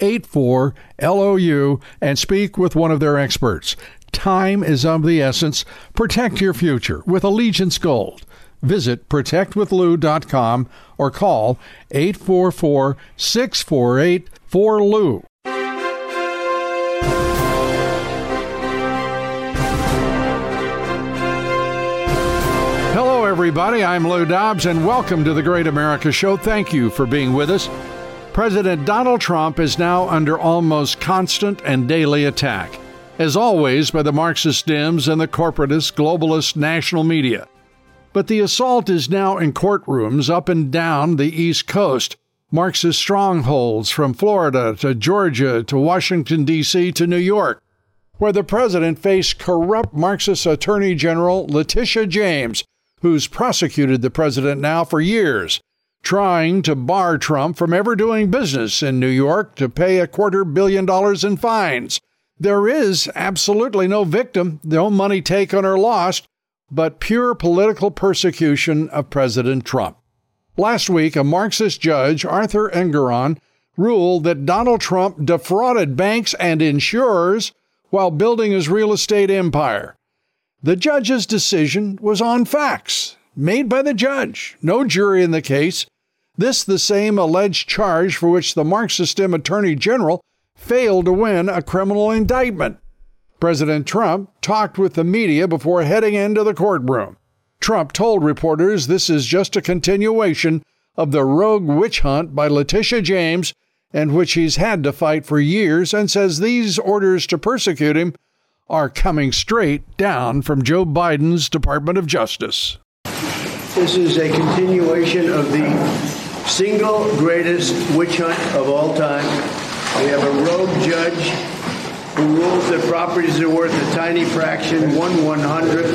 84 LOU and speak with one of their experts. Time is of the essence. Protect your future with Allegiance Gold. Visit protectwithlou.com or call 844 648 4LOU. Hello, everybody. I'm Lou Dobbs, and welcome to the Great America Show. Thank you for being with us. President Donald Trump is now under almost constant and daily attack, as always by the Marxist Dems and the corporatist, globalist national media. But the assault is now in courtrooms up and down the East Coast, Marxist strongholds from Florida to Georgia to Washington, D.C. to New York, where the president faced corrupt Marxist Attorney General Letitia James, who's prosecuted the president now for years trying to bar Trump from ever doing business in New York to pay a quarter billion dollars in fines. There is absolutely no victim, no money taken or lost, but pure political persecution of President Trump. Last week, a Marxist judge, Arthur Engoron, ruled that Donald Trump defrauded banks and insurers while building his real estate empire. The judge's decision was on facts, made by the judge, no jury in the case, this the same alleged charge for which the Marxist Attorney General failed to win a criminal indictment. President Trump talked with the media before heading into the courtroom. Trump told reporters this is just a continuation of the rogue witch hunt by Letitia James, and which he's had to fight for years, and says these orders to persecute him are coming straight down from Joe Biden's Department of Justice. This is a continuation of the single greatest witch hunt of all time. We have a rogue judge who rules that properties are worth a tiny fraction, one one hundredth,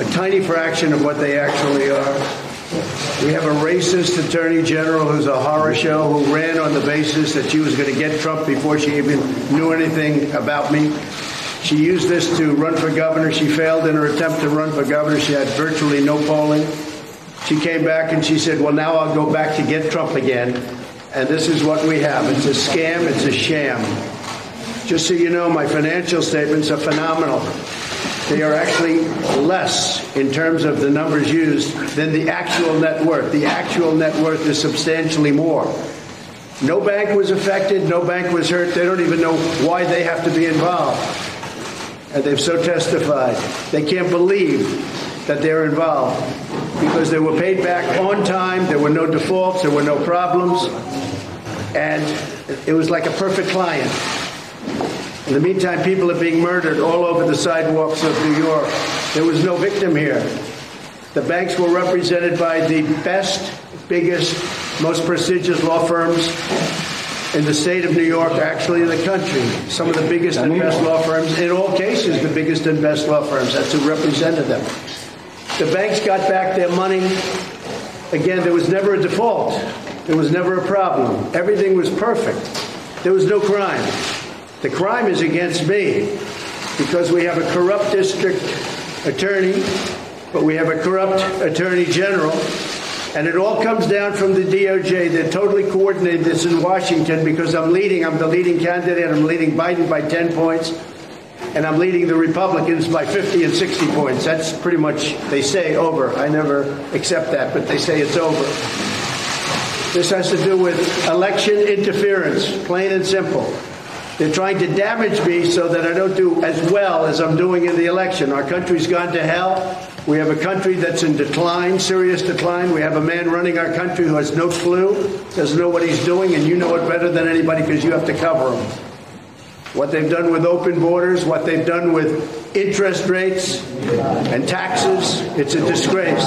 a tiny fraction of what they actually are. We have a racist attorney general who's a horror show who ran on the basis that she was going to get Trump before she even knew anything about me. She used this to run for governor. She failed in her attempt to run for governor. She had virtually no polling. She came back and she said, Well, now I'll go back to get Trump again. And this is what we have it's a scam, it's a sham. Just so you know, my financial statements are phenomenal. They are actually less in terms of the numbers used than the actual net worth. The actual net worth is substantially more. No bank was affected, no bank was hurt. They don't even know why they have to be involved. And they've so testified. They can't believe that they're involved because they were paid back on time, there were no defaults, there were no problems, and it was like a perfect client. In the meantime, people are being murdered all over the sidewalks of New York. There was no victim here. The banks were represented by the best, biggest, most prestigious law firms in the state of New York, actually in the country. Some of the biggest and best law firms, in all cases, the biggest and best law firms. That's who represented them. The banks got back their money. Again, there was never a default. There was never a problem. Everything was perfect. There was no crime. The crime is against me because we have a corrupt district attorney, but we have a corrupt attorney general, and it all comes down from the DOJ. They're totally coordinated this in Washington because I'm leading. I'm the leading candidate. I'm leading Biden by 10 points, and I'm leading the Republicans by 50 and 60 points. That's pretty much, they say, over. I never accept that, but they say it's over. This has to do with election interference, plain and simple. They're trying to damage me so that I don't do as well as I'm doing in the election. Our country's gone to hell. We have a country that's in decline, serious decline. We have a man running our country who has no clue, doesn't know what he's doing, and you know it better than anybody because you have to cover him. What they've done with open borders, what they've done with interest rates and taxes, it's a disgrace.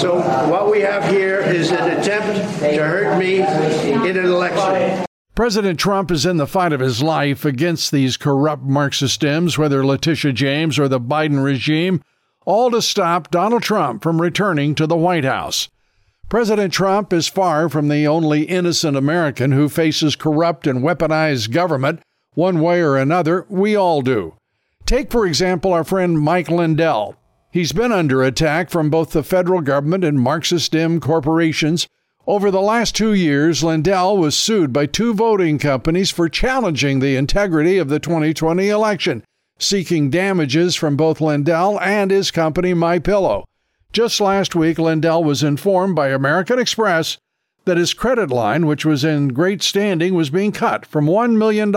So, what we have here is an attempt to hurt me in an election. President Trump is in the fight of his life against these corrupt Marxist Dems, whether Letitia James or the Biden regime, all to stop Donald Trump from returning to the White House. President Trump is far from the only innocent American who faces corrupt and weaponized government one way or another. We all do. Take, for example, our friend Mike Lindell. He's been under attack from both the federal government and Marxist Dem corporations over the last two years, Lindell was sued by two voting companies for challenging the integrity of the 2020 election, seeking damages from both Lindell and his company MyPillow. Just last week, Lindell was informed by American Express that his credit line, which was in great standing, was being cut from $1 million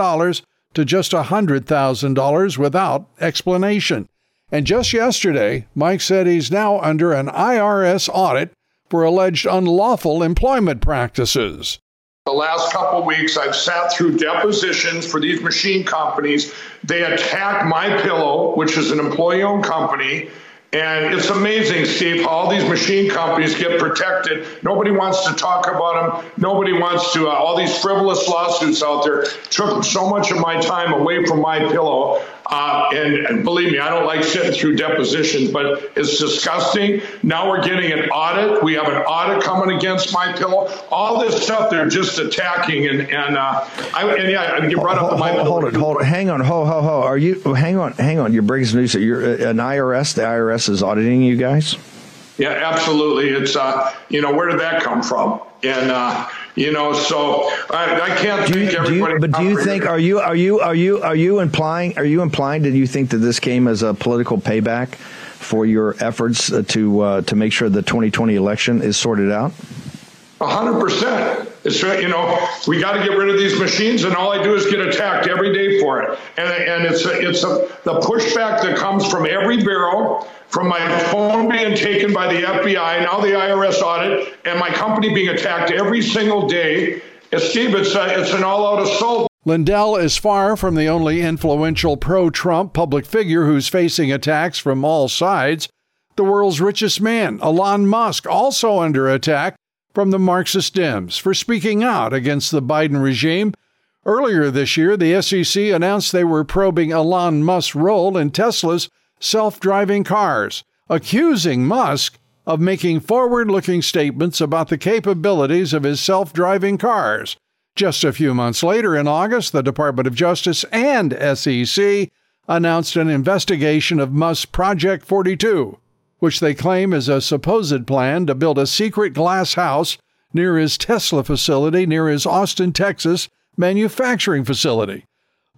to just $100,000 without explanation. And just yesterday, Mike said he's now under an IRS audit for alleged unlawful employment practices. The last couple weeks, I've sat through depositions for these machine companies. They attack MyPillow, which is an employee-owned company. And it's amazing, Steve, how all these machine companies get protected. Nobody wants to talk about them. Nobody wants to. Uh, all these frivolous lawsuits out there took so much of my time away from MyPillow. Uh, and, and, believe me, I don't like sitting through depositions, but it's disgusting. Now we're getting an audit. We have an audit coming against MyPillow. All this stuff they're just attacking, and and uh, I, and yeah, you brought up the my hold, hold it, hold it, hang on, ho ho ho. Are you? Hang on, hang on. You're breaking news. You're an IRS. The IRS is auditing you guys. Yeah, absolutely. It's uh, you know, where did that come from? And uh, you know, so I, I can't do you, think. Do you, but do you think are you are you are you are you implying are you implying that you think that this came as a political payback for your efforts to uh, to make sure the 2020 election is sorted out? A hundred percent. It's you know we got to get rid of these machines, and all I do is get attacked every day for it. And and it's a, it's a, the pushback that comes from every bureau, from my phone being taken by the FBI, now the IRS audit, and my company being attacked every single day. Steve, it's a, it's an all-out assault. Lindell is far from the only influential pro Trump public figure who's facing attacks from all sides. The world's richest man, Elon Musk, also under attack from the Marxist Dems for speaking out against the Biden regime. Earlier this year, the SEC announced they were probing Elon Musk's role in Tesla's self driving cars, accusing Musk of making forward looking statements about the capabilities of his self driving cars. Just a few months later, in August, the Department of Justice and SEC announced an investigation of Musk's Project 42, which they claim is a supposed plan to build a secret glass house near his Tesla facility near his Austin, Texas manufacturing facility.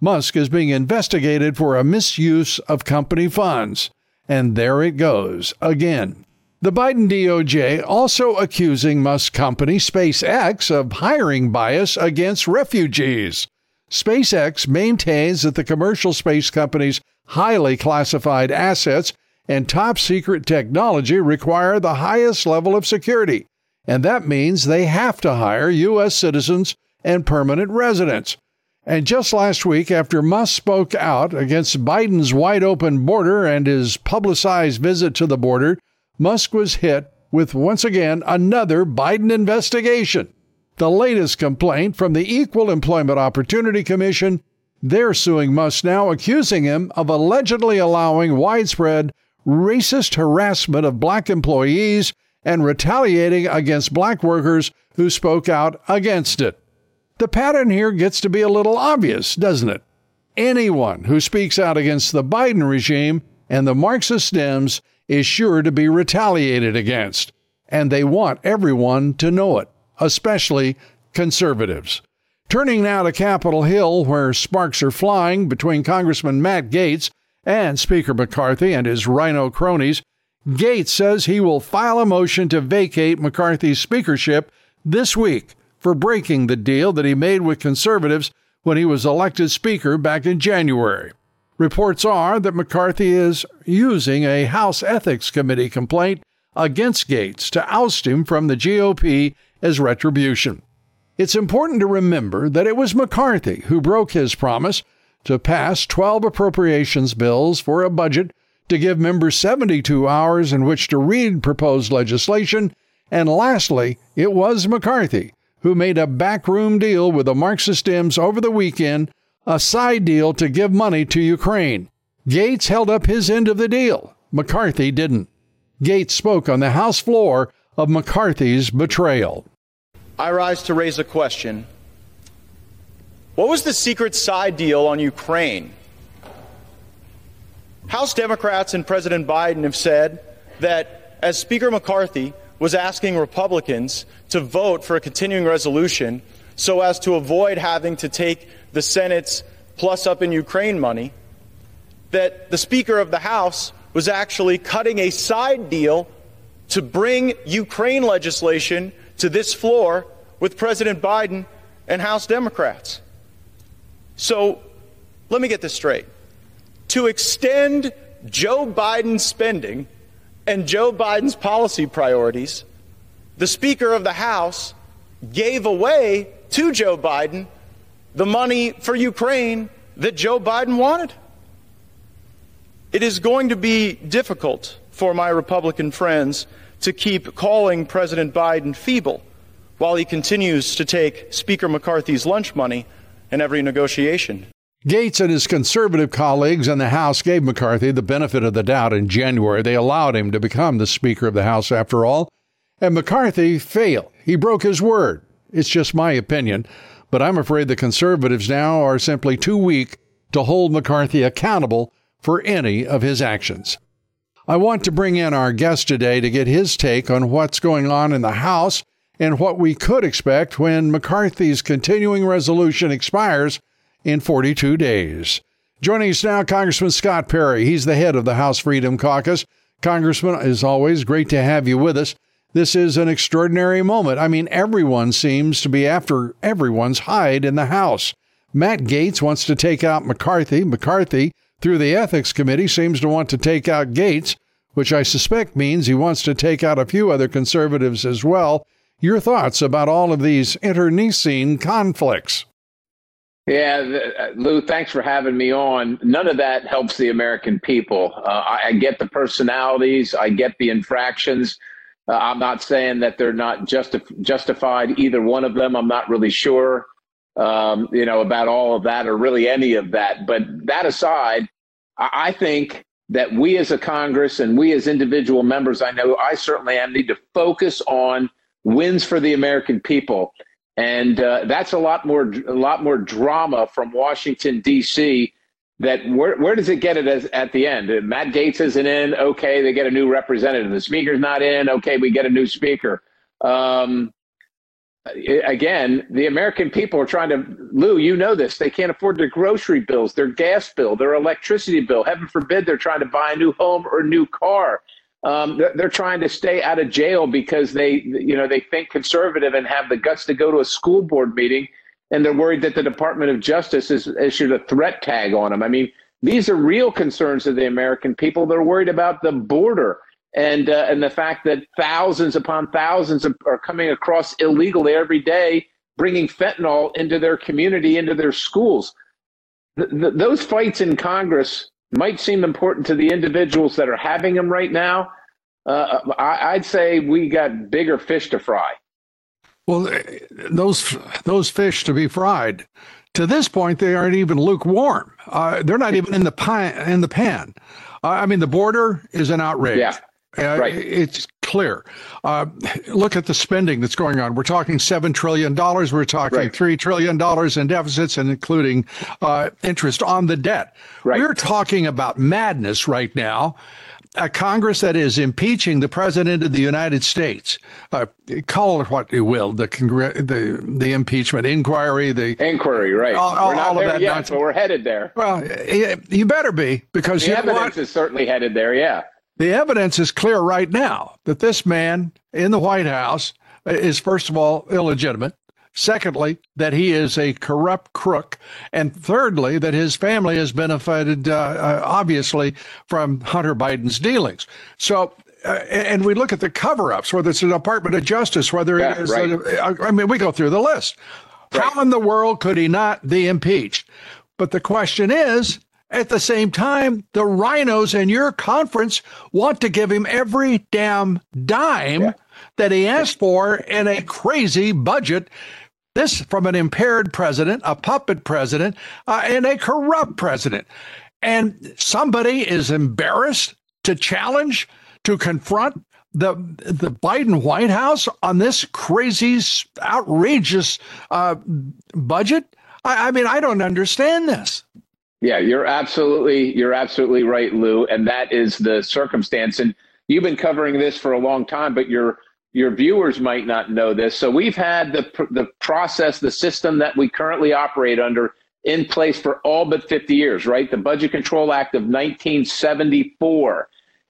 Musk is being investigated for a misuse of company funds. And there it goes again. The Biden DOJ also accusing Musk company SpaceX of hiring bias against refugees. SpaceX maintains that the commercial space company's highly classified assets and top secret technology require the highest level of security, and that means they have to hire U.S. citizens and permanent residents. And just last week, after Musk spoke out against Biden's wide open border and his publicized visit to the border, Musk was hit with once again another Biden investigation. The latest complaint from the Equal Employment Opportunity Commission. They're suing Musk now, accusing him of allegedly allowing widespread racist harassment of black employees and retaliating against black workers who spoke out against it. The pattern here gets to be a little obvious, doesn't it? Anyone who speaks out against the Biden regime and the Marxist Dems is sure to be retaliated against, and they want everyone to know it, especially conservatives. Turning now to Capitol Hill, where sparks are flying between Congressman Matt Gaetz and Speaker McCarthy and his RINO cronies, Gaetz says he will file a motion to vacate McCarthy's speakership this week for breaking the deal that he made with conservatives when he was elected Speaker back in January. Reports are that McCarthy is using a House Ethics Committee complaint against Gaetz to oust him from the GOP as retribution. It's important to remember that it was McCarthy who broke his promise to pass 12 appropriations bills for a budget to give members 72 hours in which to read proposed legislation. And lastly, it was McCarthy who made a backroom deal with the Marxist Dems over the weekend, a side deal to give money to Ukraine. Gaetz held up his end of the deal. McCarthy didn't. Gaetz spoke on the House floor of McCarthy's betrayal. I rise to raise a question. What was the secret side deal on Ukraine? House Democrats and President Biden have said that as Speaker McCarthy was asking Republicans to vote for a continuing resolution so as to avoid having to take the Senate's plus up in Ukraine money, that the Speaker of the House was actually cutting a side deal to bring Ukraine legislation to this floor with President Biden and House Democrats. So let me get this straight. To extend Joe Biden's spending and Joe Biden's policy priorities, the Speaker of the House gave away to Joe Biden the money for Ukraine that Joe Biden wanted. It is going to be difficult for my Republican friends to keep calling President Biden feeble while he continues to take Speaker McCarthy's lunch money in every negotiation. Gaetz and his conservative colleagues in the House gave McCarthy the benefit of the doubt in January. They allowed him to become the Speaker of the House after all. And McCarthy failed. He broke his word. It's just my opinion. But I'm afraid the conservatives now are simply too weak to hold McCarthy accountable for any of his actions. I want to bring in our guest today to get his take on what's going on in the House and what we could expect when McCarthy's continuing resolution expires in 42 days. Joining us now, Congressman Scott Perry. He's the head of the House Freedom Caucus. Congressman, as always, great to have you with us. This is an extraordinary moment. I mean, everyone seems to be after everyone's hide in the House. Matt Gaetz wants to take out McCarthy. McCarthy, through the Ethics Committee, seems to want to take out Gaetz, which I suspect means he wants to take out a few other conservatives as well. Your thoughts about all of these internecine conflicts? Yeah, uh, Lou, thanks for having me on. None of that helps the American people. Uh, I, I, get the personalities, I get the infractions. Uh, I'm not saying that they're not justi- justified, either one of them. I'm not really sure, um, you know, about all of that or really any of that. But that aside, I, I think that we as a Congress and we as individual members, I know I certainly am, need to focus on wins for the American people. And uh, that's a lot more, a lot more drama from Washington D.C. That where, where does it get it as, at the end? Matt Gaetz isn't in. Okay, they get a new representative. The speaker's not in. Okay, we get a new speaker. Um, again, the American people are trying to, Lou, you know this. They can't afford their grocery bills, their gas bill, their electricity bill. Heaven forbid they're trying to buy a new home or a new car. Um, they're trying to stay out of jail because they, you know, they think conservative and have the guts to go to a school board meeting, and they're worried that the Department of Justice has issued a threat tag on them. I mean, these are real concerns of the American people. They're worried about the border and uh, and the fact that thousands upon thousands are coming across illegally every day, bringing fentanyl into their community, into their schools. Th- th- those fights in Congress might seem important to the individuals that are having them right now. Uh, I, I'd say we got bigger fish to fry. Well, those those fish to be fried. To this point, they aren't even lukewarm. Uh, they're not even in the pan. In the pan. I mean, the border is an outrage. Yeah. Uh, right. It's clear. Uh, look at the spending that's going on. We're talking $7 trillion. We're talking right. $3 trillion in deficits and including uh, interest on the debt. Right. We're talking about madness right now a Congress that is impeaching the President of the United States. Uh, call it what you will, the, congr- the the impeachment inquiry, the inquiry, right? All, all, we're not all there yet, nonsense. but we're headed there. Well, you better be because the evidence is certainly headed there. Yeah, the evidence is clear right now that this man in the White House is first of all illegitimate. Secondly, that he is a corrupt crook. And thirdly, that his family has benefited, uh, uh, obviously, from Hunter Biden's dealings. So, uh, and we look at the cover ups, whether it's the Department of Justice, whether yeah, it is, right. uh, I mean, we go through the list. Right. How in the world could he not be impeached? But the question is, at the same time, the RINOs in your conference want to give him every damn dime yeah. that he asked for in a crazy budget this from an impaired president, a puppet president, uh, and a corrupt president. And somebody is embarrassed to challenge, to confront the the Biden White House on this crazy, outrageous uh, budget. I, I mean, I don't understand this. Yeah, you're absolutely you're absolutely right, Lou, and that is the circumstance. And you've been covering this for a long time, but you're your viewers might not know this. So we've had the the process, the system that we currently operate under in place for all but 50 years, right? The Budget Control Act of 1974.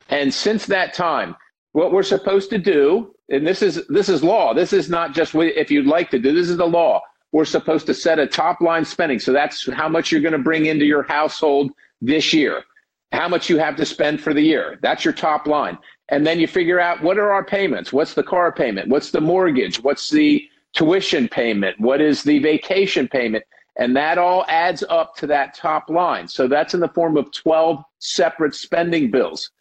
And since that time, what we're supposed to do, and this is this is law. This is not just if you'd like to do. This is the law. We're supposed to set a top line spending. So that's how much you're going to bring into your household this year. How much you have to spend for the year. That's your top line. And then you figure out what are our payments? What's the car payment? What's the mortgage? What's the tuition payment? What is the vacation payment? And that all adds up to that top line. So that's in the form of 12 separate spending bills.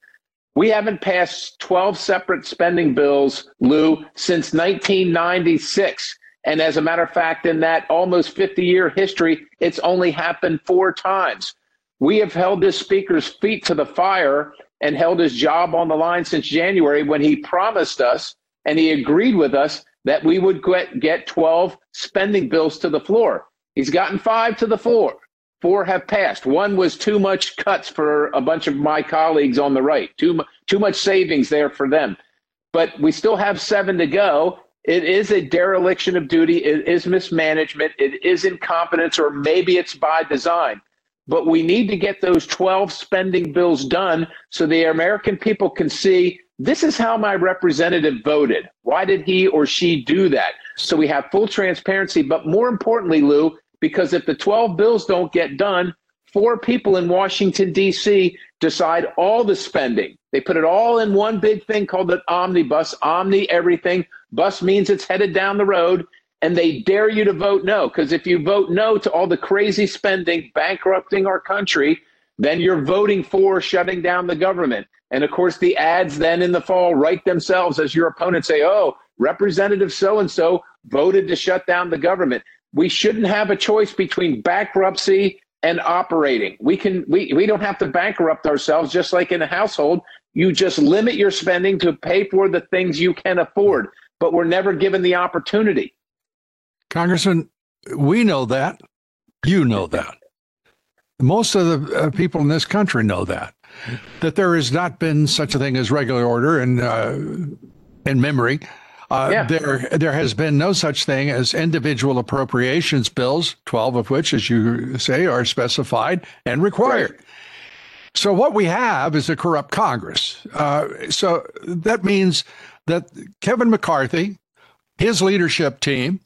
We haven't passed 12 separate spending bills, Lou, since 1996. And as a matter of fact, in that almost 50 year history, it's only happened four times. We have held this speaker's feet to the fire and held his job on the line since January when he promised us and he agreed with us that we would get, get 12 spending bills to the floor. He's gotten five to the floor. Four have passed. One was too much cuts for a bunch of my colleagues on the right, too, too much savings there for them. But we still have seven to go. It is a dereliction of duty. It is mismanagement. It is incompetence, or maybe it's by design. But we need to get those 12 spending bills done so the American people can see this is how my representative voted. Why did he or she do that? So we have full transparency. But more importantly, Lou, because if the 12 bills don't get done, four people in Washington, D.C. decide all the spending. They put it all in one big thing called an omnibus, omni everything. Bus means it's headed down the road and they dare you to vote no. Because if you vote no to all the crazy spending, bankrupting our country, then you're voting for shutting down the government. And of course, the ads then in the fall write themselves as your opponents say, oh, Representative so and so voted to shut down the government. We shouldn't have a choice between bankruptcy and operating. We can we, we don't have to bankrupt ourselves just like in a household. You just limit your spending to pay for the things you can afford, but we're never given the opportunity. Congressman, we know that. You know that. Most of the uh, people in this country know that. That there has not been such a thing as regular order and uh, in memory. Uh, yeah. There, there has been no such thing as individual appropriations bills, 12 of which, as you say, are specified and required. Right. So, what we have is a corrupt Congress. Uh, so, that means that Kevin McCarthy, his leadership team,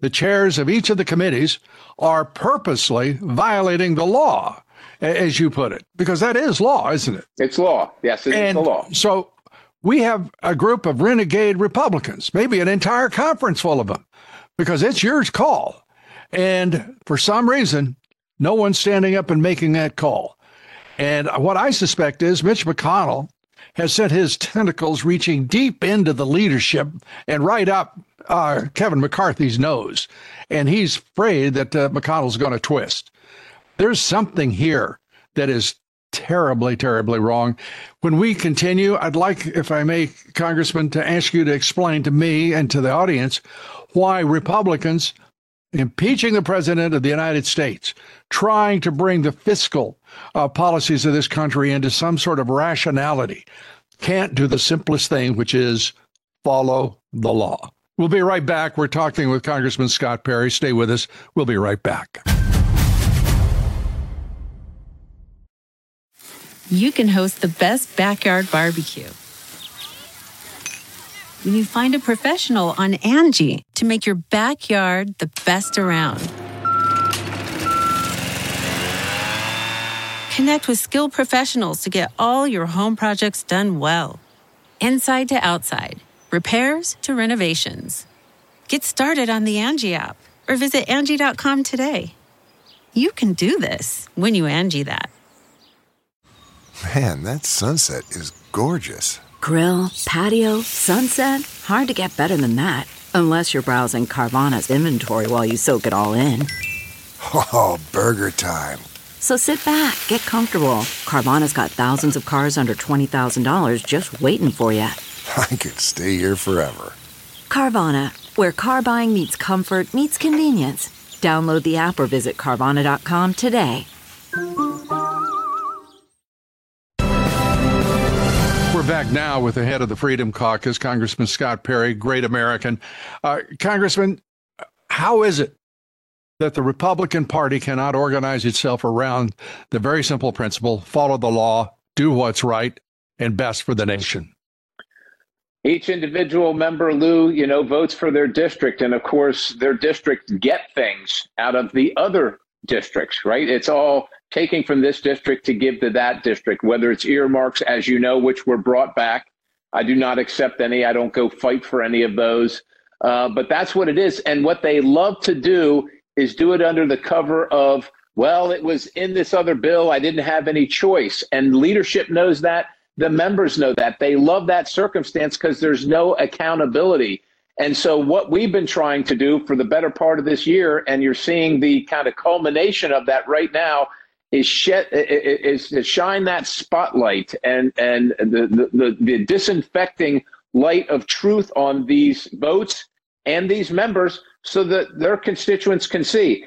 the chairs of each of the committees are purposely violating the law, as you put it, because that is law, isn't it? It's law. Yes, it's and the law. So we have a group of renegade Republicans, maybe an entire conference full of them, because it's your call. And for some reason, no one's standing up and making that call. And what I suspect is Mitch McConnell has sent his tentacles reaching deep into the leadership and right up uh, Kevin McCarthy's nose, and he's afraid that uh, McConnell's going to twist. There's something here that is terribly, terribly wrong. When we continue, I'd like, if I may, Congressman, to ask you to explain to me and to the audience why Republicans impeaching the president of the United States, trying to bring the fiscal uh, policies of this country into some sort of rationality, can't do the simplest thing, which is follow the law. We'll be right back. We're talking with Congressman Scott Perry. Stay with us. We'll be right back. You can host the best backyard barbecue when you find a professional on Angie to make your backyard the best around. Connect with skilled professionals to get all your home projects done well. Inside to outside, repairs to renovations. Get started on the Angie app or visit Angie.com today. You can do this when you Angie that. Man, that sunset is gorgeous. Grill, patio, sunset. Hard to get better than that. Unless you're browsing Carvana's inventory while you soak it all in. Oh, burger time. So sit back, get comfortable. Carvana's got thousands of cars under $20,000 just waiting for you. I could stay here forever. Carvana, where car buying meets comfort, meets convenience. Download the app or visit Carvana.com today. We're back now with the head of the Freedom Caucus, Congressman Scott Perry, great American. Uh, Congressman, how is it that the Republican Party cannot organize itself around the very simple principle follow the law, do what's right, and best for the nation? Each individual member, Lou, you know, votes for their district. And of course, their district get things out of the other districts, right? It's all taking from this district to give to that district, whether it's earmarks, as you know, which were brought back. I do not accept any. I don't go fight for any of those. Uh, but that's what it is. And what they love to do is do it under the cover of, well, it was in this other bill. I didn't have any choice. And leadership knows that. The members know that. They love that circumstance because there's no accountability. And so, what we've been trying to do for the better part of this year, and you're seeing the kind of culmination of that right now, is shed, is to shine that spotlight and and the, the the disinfecting light of truth on these votes and these members so that their constituents can see.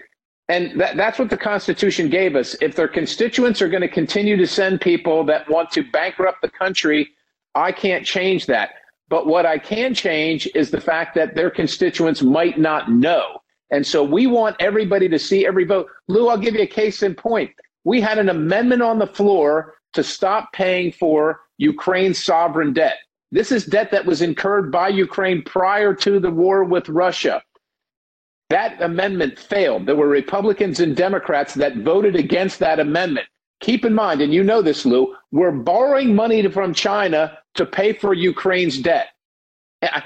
And that, that's what the Constitution gave us. If their constituents are going to continue to send people that want to bankrupt the country, I can't change that. But what I can change is the fact that their constituents might not know. And so we want everybody to see every vote. Lou, I'll give you a case in point. We had an amendment on the floor to stop paying for Ukraine's sovereign debt. This is debt that was incurred by Ukraine prior to the war with Russia. That amendment failed. There were Republicans and Democrats that voted against that amendment. Keep in mind, and you know this, Lou, we're borrowing money from China to pay for Ukraine's debt. That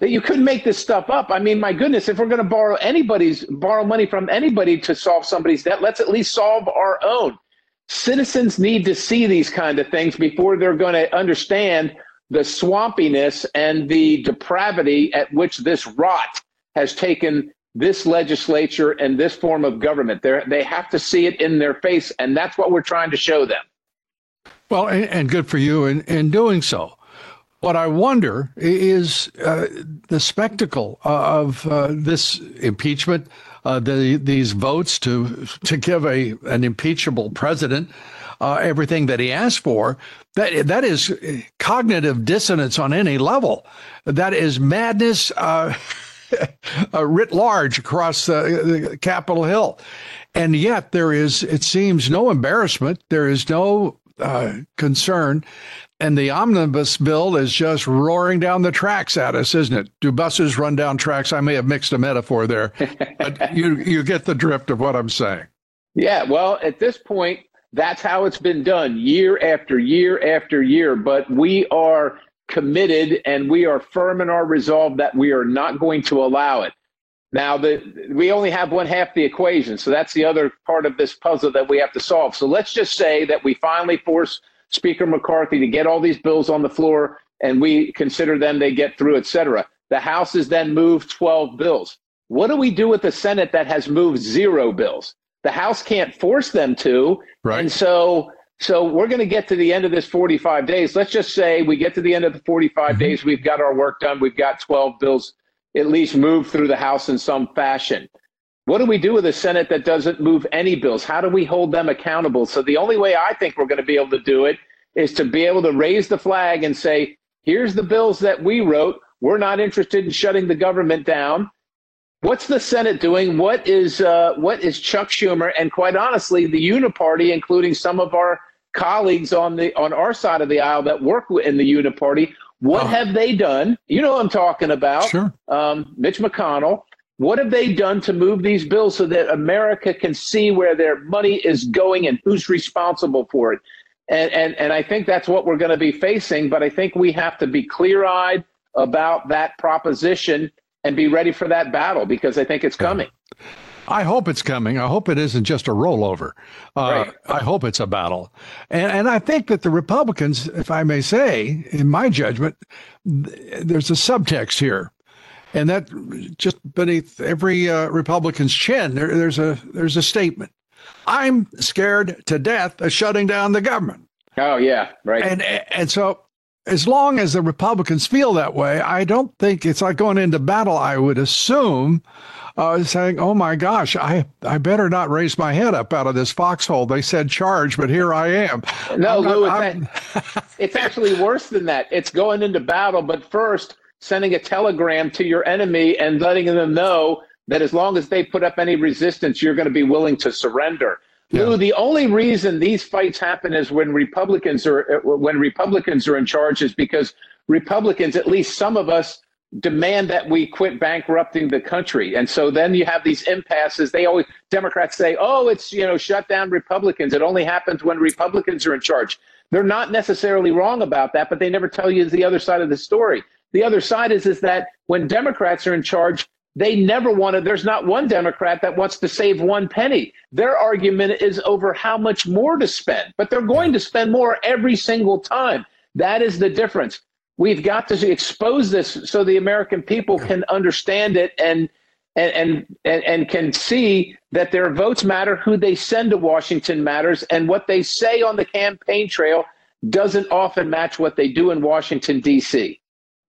you couldn't make this stuff up. I mean, my goodness, if we're going to borrow anybody's borrow money from anybody to solve somebody's debt, let's at least solve our own. Citizens need to see these kind of things before they're going to understand the swampiness and the depravity at which this rot has taken this legislature and this form of government. they they have to see it in their face, and that's what we're trying to show them. Well, and, and good for you in, in doing so. What I wonder is uh, the spectacle of uh, this impeachment, uh, the, these votes to to give a an impeachable president uh, everything that he asked for. That that is cognitive dissonance on any level. That is madness. Uh, writ large across uh, Capitol Hill. And yet there is, it seems, no embarrassment. There is no uh, concern. And the omnibus bill is just roaring down the tracks at us, isn't it? Do buses run down tracks? I may have mixed a metaphor there, but you, you get the drift of what I'm saying. Yeah, well, at this point, that's how it's been done year after year after year. But we are committed and we are firm in our resolve that we are not going to allow it. Now, the, we only have one half the equation, so that's the other part of this puzzle that we have to solve. So let's just say that we finally force Speaker McCarthy to get all these bills on the floor and we consider them, they get through, et cetera. The House has then moved 12 bills. What do we do with the Senate that has moved zero bills? The House can't force them to. Right. And so So we're going to get to the end of this 45 days. Let's just say we get to the end of the 45 mm-hmm. days. We've got our work done. We've got 12 bills at least moved through the House in some fashion. What do we do with a Senate that doesn't move any bills? How do we hold them accountable? So the only way I think we're going to be able to do it is to be able to raise the flag and say, here's the bills that we wrote. We're not interested in shutting the government down. What's the Senate doing? What is uh, what is Chuck Schumer and quite honestly, the Uniparty, including some of our colleagues on the on our side of the aisle that work in the Uniparty, what oh. have they done? You know what I'm talking about. Sure. Um, Mitch McConnell. What have they done to move these bills so that America can see where their money is going and who's responsible for it? And and and I think that's what we're going to be facing. But I think we have to be clear eyed about that proposition and be ready for that battle because I think it's coming. I hope it's coming. I hope it isn't just a rollover. Uh, right. I hope it's a battle. And, and I think that the Republicans, if I may say, in my judgment, there's a subtext here. And that just beneath every uh, Republican's chin, there, there's a there's a statement. I'm scared to death of shutting down the government. Oh yeah, right. And and so as long as the Republicans feel that way, I don't think it's like going into battle. I would assume uh, saying, "Oh my gosh, I I better not raise my head up out of this foxhole." They said charge, but here I am. No, Lou, it's, it's actually worse than that. It's going into battle, but first sending a telegram to your enemy and letting them know that as long as they put up any resistance, you're going to be willing to surrender. Yeah. Lou, the only reason these fights happen is when Republicans are uh, when Republicans are in charge is because Republicans, at least some of us, demand that we quit bankrupting the country. And so then you have these impasses. They always Democrats say, "Oh, it's, you know, shut down Republicans. It only happens when Republicans are in charge." They're not necessarily wrong about that, but they never tell you the other side of the story. The other side is is that when Democrats are in charge, they never wanted, there's not one Democrat that wants to save one penny. Their argument is over how much more to spend, but they're going to spend more every single time. That is the difference. We've got to expose this so the American people can understand it and and, and and can see that their votes matter, who they send to Washington matters, and what they say on the campaign trail doesn't often match what they do in Washington D.C.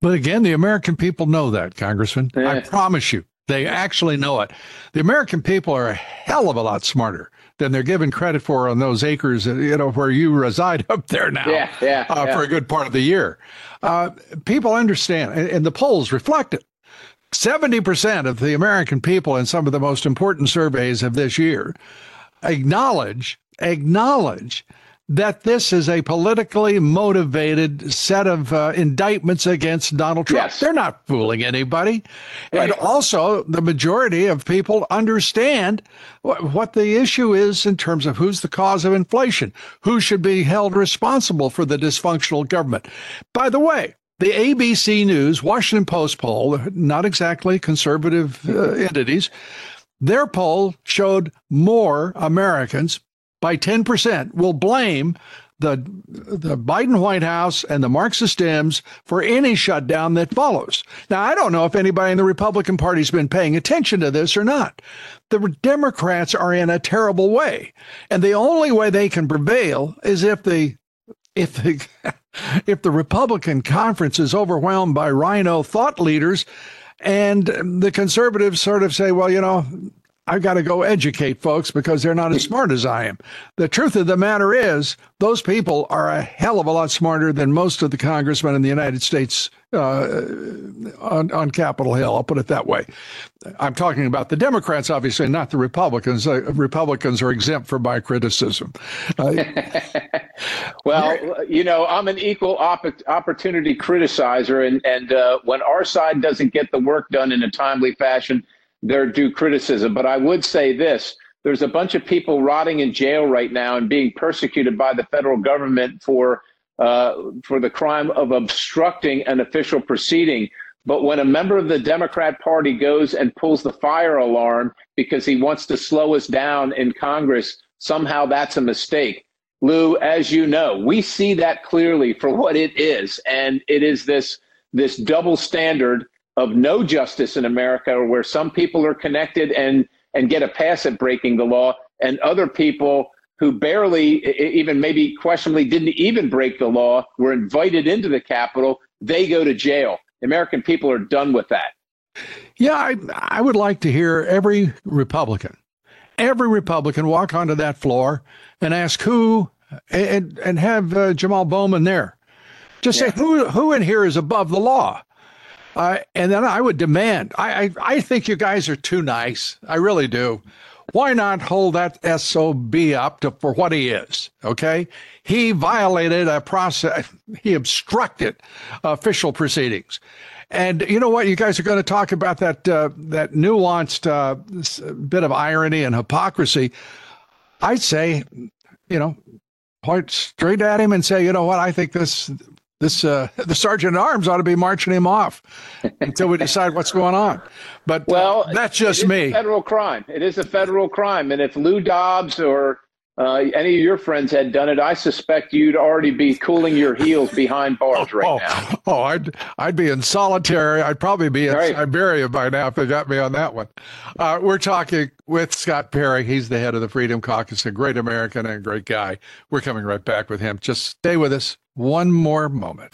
But again, the American people know that, Congressman. Yeah. I promise you, they actually know it. The American people are a hell of a lot smarter than they're given credit for on those acres, you know, where you reside up there now yeah, yeah, uh, yeah. for a good part of the year. Uh, people understand, and, and the polls reflect it. 70% of the American people in some of the most important surveys of this year acknowledge acknowledge that this is a politically motivated set of uh, indictments against Donald Trump. Yes. They're not fooling anybody. Right. And also, the majority of people understand wh- what the issue is in terms of who's the cause of inflation, who should be held responsible for the dysfunctional government. By the way, the ABC News, Washington Post poll, not exactly conservative uh, entities, their poll showed more Americans by 10% will blame the the Biden White House and the Marxist Dems for any shutdown that follows. Now, I don't know if anybody in the Republican Party's been paying attention to this or not. The Democrats are in a terrible way, and the only way they can prevail is if the if the if the Republican conference is overwhelmed by RINO thought leaders and the conservatives sort of say, well, you know, I've got to go educate folks because they're not as smart as I am. The truth of the matter is, those people are a hell of a lot smarter than most of the congressmen in the United States uh, on, on Capitol Hill. I'll put it that way. I'm talking about the Democrats, obviously, not the Republicans. Uh, Republicans are exempt from my criticism. Uh, well, you know, I'm an equal op- opportunity criticizer, and and uh, when our side doesn't get the work done in a timely fashion their due criticism. But I would say this there's a bunch of people rotting in jail right now and being persecuted by the federal government for uh, for the crime of obstructing an official proceeding. But when a member of the Democrat Party goes and pulls the fire alarm because he wants to slow us down in Congress, somehow that's a mistake. Lou, as you know, we see that clearly for what it is, and it is this this double standard of no justice in America, where some people are connected and and get a pass at breaking the law, and other people who barely, even maybe questionably, didn't even break the law, were invited into the Capitol, they go to jail. American people are done with that. Yeah, I, I would like to hear every Republican, every Republican walk onto that floor and ask who, and, and have uh, Jamal Bowman there. Just yeah. say who, who in here is above the law. Uh, and then I would demand. I, I, I think you guys are too nice. I really do. Why not hold that SOB up to, for what he is? Okay. He violated a process. He obstructed official proceedings. And you know what? You guys are going to talk about that uh, that nuanced uh, bit of irony and hypocrisy. I'd say, you know, point straight at him and say, you know what? I think this this uh, the sergeant at arms ought to be marching him off until we decide what's going on. But uh, well, uh, that's just me. federal crime. It is a federal crime, and if Lou Dobbs or uh, any of your friends had done it, I suspect you'd already be cooling your heels behind bars right oh, now. Oh, I'd I'd be in solitary. I'd probably be in right. Siberia by now if they got me on that one. Uh, we're talking with Scott Perry. He's the head of the Freedom Caucus, a great American and a great guy. We're coming right back with him. Just stay with us one more moment.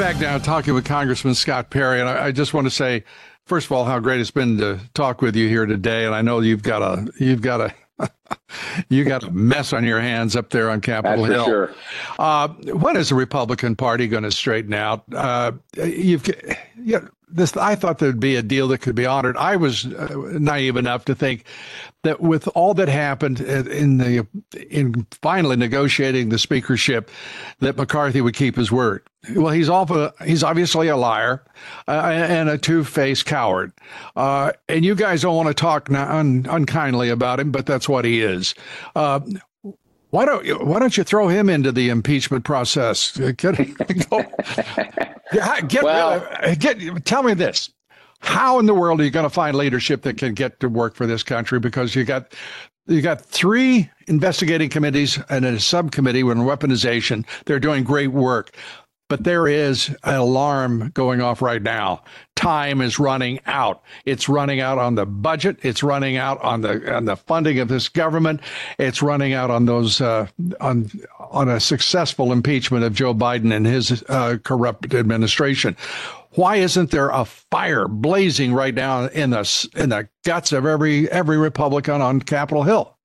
Back now talking with Congressman Scott Perry, and I, I just want to say, first of all, how great it's been to talk with you here today. And I know you've got a you've got a you got a mess on your hands up there on Capitol That's Hill. Sure. Uh, when is the Republican Party going to straighten out? Uh, you've yeah, this I thought there'd be a deal that could be honored. I was uh, naive enough to think that with all that happened in the in finally negotiating the speakership, that McCarthy would keep his word. Well, he's awful, he's obviously a liar uh, and a two-faced coward. Uh, and you guys don't want to talk un- unkindly about him, but that's what he is. Uh, why don't you, why don't you throw him into the impeachment process? Get, go, get, well, uh, get, tell me this. How in the world are you going to find leadership that can get to work for this country? Because you got you got three investigating committees and a subcommittee on weaponization. They're doing great work but there is an alarm going off right now. Time is running out. It's running out on the budget. It's running out on the on the funding of this government. It's running out on those uh, on on a successful impeachment of Joe Biden and his uh, corrupt administration. Why isn't there a fire blazing right now in the in the guts of every every Republican on Capitol Hill?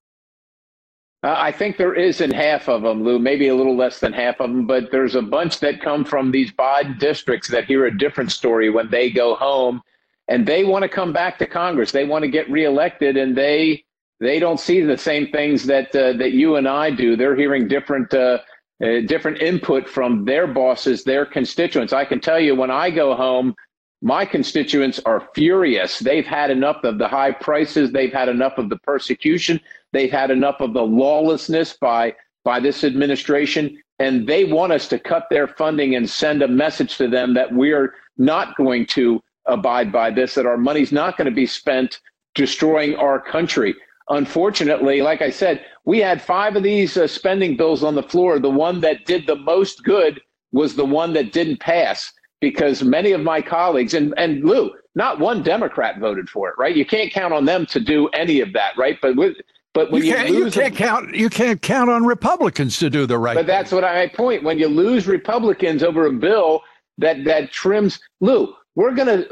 Uh, I think there is in half of them, Lou, maybe a little less than half of them, but there's a bunch that come from these Biden districts that hear a different story when they go home and they want to come back to Congress. They want to get reelected and they they don't see the same things that uh, that you and I do. They're hearing different uh, uh, different input from their bosses, their constituents. I can tell you when I go home, my constituents are furious. They've had enough of the high prices. They've had enough of the persecution. They've had enough of the lawlessness by by this administration, and they want us to cut their funding and send a message to them that we're not going to abide by this, that our money's not going to be spent destroying our country. Unfortunately, like I said, we had five of these uh, spending bills on the floor. The one that did the most good was the one that didn't pass because many of my colleagues, and, and Lou, not one Democrat voted for it, right? You can't count on them to do any of that, right? But with, but when you, can't, you, you can't a, count you can't count on Republicans to do the right. But that's what I point. When you lose Republicans over a bill that that trims, Lou, we're gonna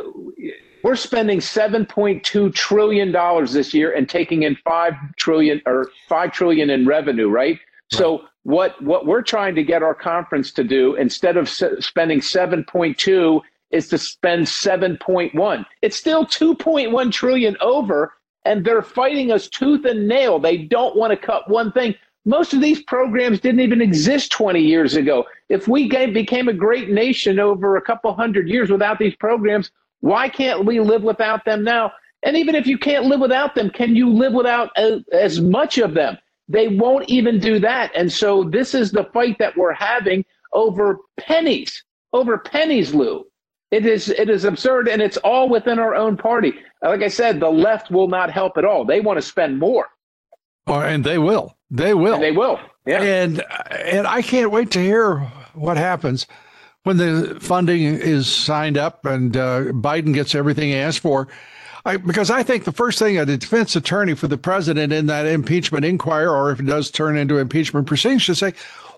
We're spending 7.2 trillion dollars this year and taking in 5 trillion or 5 trillion in revenue, right? right. So what what we're trying to get our conference to do instead of spending 7.2 is to spend 7.1. It's still 2.1 trillion over and they're fighting us tooth and nail. They don't want to cut one thing. Most of these programs didn't even exist 20 years ago. If we became a great nation over a couple hundred years without these programs, why can't we live without them now? And even if you can't live without them, can you live without uh, as much of them? They won't even do that. And so this is the fight that we're having over pennies, over pennies, Lou. It is it is absurd, and it's all within our own party. Like I said, the left will not help at all. They want to spend more. Oh, and they will. They will. And they will. Yeah. And and I can't wait to hear what happens when the funding is signed up and uh, Biden gets everything he asked for. I, because I think the first thing a defense attorney for the president in that impeachment inquiry, or if it does turn into impeachment proceedings, should say,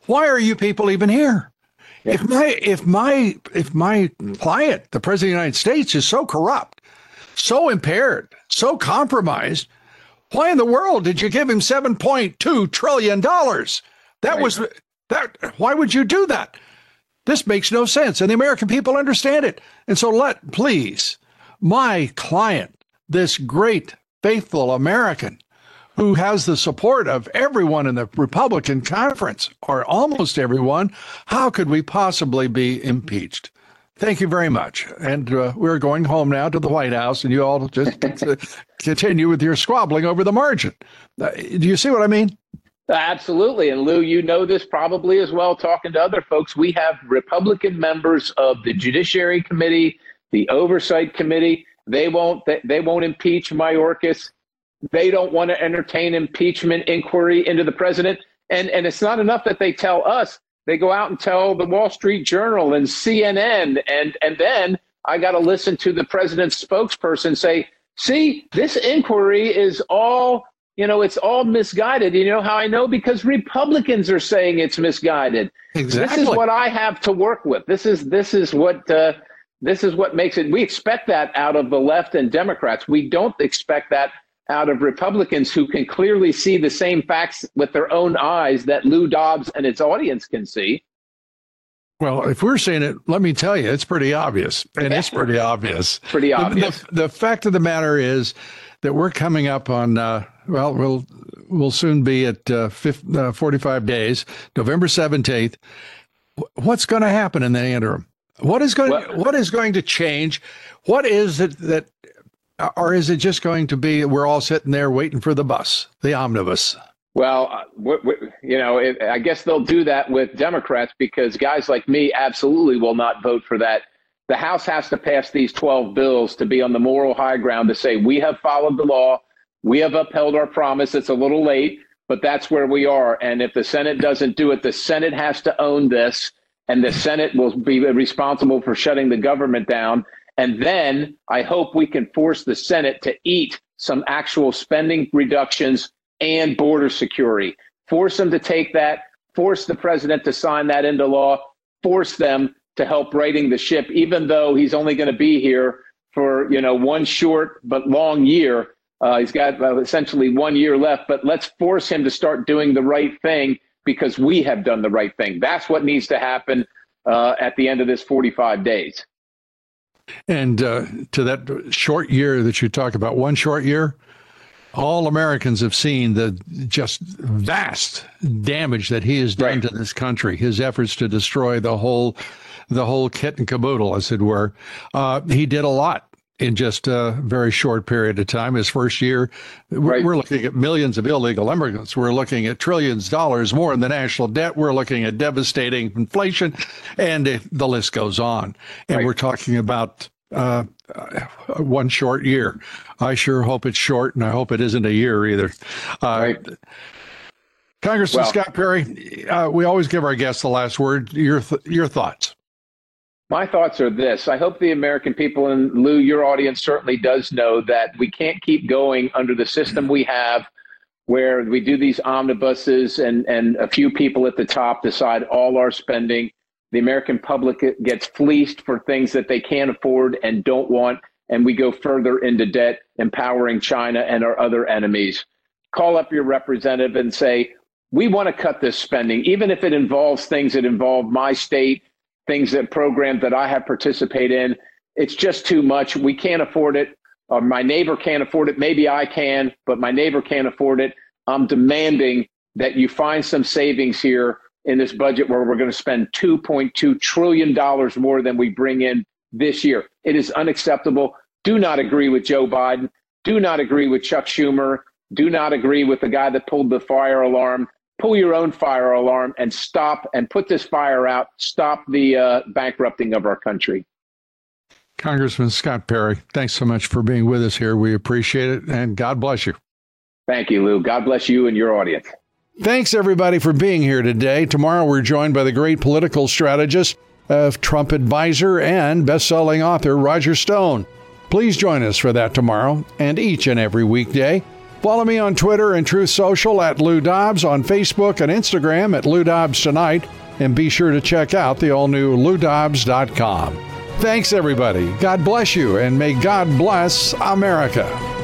"Why are you people even here?" Yeah. If my if my if my client, the president of the United States, is so corrupt, so impaired, so compromised, why in the world did you give him seven point two trillion dollars? That right. was that. Why would you do that? This makes no sense, and the American people understand it. And so, let please my client, this great faithful American, who has the support of everyone in the Republican conference, or almost everyone, how could we possibly be impeached? Thank you very much. And uh, we're going home now to the White House, and you all just continue with your squabbling over the margin. Uh, do you see what I mean? Absolutely. And Lou, you know this probably as well, talking to other folks. We have Republican members of the Judiciary Committee, the Oversight Committee. They won't they won't impeach Mayorkas. They don't want to entertain impeachment inquiry into the president. And, and it's not enough that they tell us. They go out and tell the Wall Street Journal and CNN. And, and then I got to listen to the president's spokesperson say, see, this inquiry is all, you know, it's all misguided. You know how I know? Because Republicans are saying it's misguided. Exactly. This is what I have to work with. This is, this is what, uh, this is what makes it. We expect that out of the left and Democrats. We don't expect that out of Republicans who can clearly see the same facts with their own eyes that Lou Dobbs and its audience can see. Well, if we're seeing it, let me tell you, it's pretty obvious. And it's pretty obvious. pretty obvious. The, the, the, fact of the matter is that we're coming up on, uh, well, we'll we'll soon be at uh, 50, uh, 45 days, November 17th. What's going to happen in the interim? What is going well, what is going to change? What is it that or is it just going to be we're all sitting there waiting for the bus, the omnibus? Well, uh, you know, I guess they'll do that with Democrats because guys like me absolutely will not vote for that. The House has to pass these 12 bills to be on the moral high ground to say we have followed the law, we have upheld our promise. It's a little late, but that's where we are. And if the Senate doesn't do it, the Senate has to own this, and the Senate will be responsible for shutting the government down. And then I hope we can force the Senate to eat some actual spending reductions and border security. Force them to take that, force the president to sign that into law, force them to help righting the ship, even though he's only going to be here for you know one short but long year. Uh, he's got uh, essentially one year left, but let's force him to start doing the right thing because we have done the right thing. That's what needs to happen uh, at the end of this 45 days. And uh, to that short year that you talk about, one short year, all Americans have seen the just vast damage that he has done right. to this country. His efforts to destroy the whole, the whole kit and caboodle, as it were. Uh, he did a lot in just a very short period of time. His first year, right. we're looking at millions of illegal immigrants. We're looking at trillions of dollars more in the national debt. We're looking at devastating inflation, and the list goes on. And right. we're talking about uh, one short year. I sure hope it's short, and I hope it isn't a year either. Uh, right. Congressman well, Scott Perry, uh, we always give our guests the last word. Your th- your thoughts. My thoughts are this. I hope the American people, and Lou, your audience certainly does know that we can't keep going under the system we have where we do these omnibuses and, and a few people at the top decide all our spending. The American public gets fleeced for things that they can't afford and don't want. and we go further into debt, empowering China and our other enemies. Call up your representative and say, we want to cut this spending, even if it involves things that involve my state, things that programs that I have participated in. It's just too much. We can't afford it. Or my neighbor can't afford it. Maybe I can, but my neighbor can't afford it. I'm demanding that you find some savings here in this budget where we're going to spend $2.2 trillion more than we bring in this year. It is unacceptable. Do not agree with Joe Biden. Do not agree with Chuck Schumer. Do not agree with the guy that pulled the fire alarm. Pull your own fire alarm and stop and put this fire out. Stop the uh, bankrupting of our country. Congressman Scott Perry, thanks so much for being with us here. We appreciate it, and God bless you. Thank you, Lou. God bless you and your audience. Thanks, everybody, for being here today. Tomorrow, we're joined by the great political strategist, uh, Trump advisor, and best selling author, Roger Stone. Please join us for that tomorrow and each and every weekday. Follow me on Twitter and Truth Social at Lou Dobbs, on Facebook and Instagram at Lou Dobbs Tonight, and be sure to check out the all new LouDobbs.com. Thanks, everybody. God bless you, and may God bless America.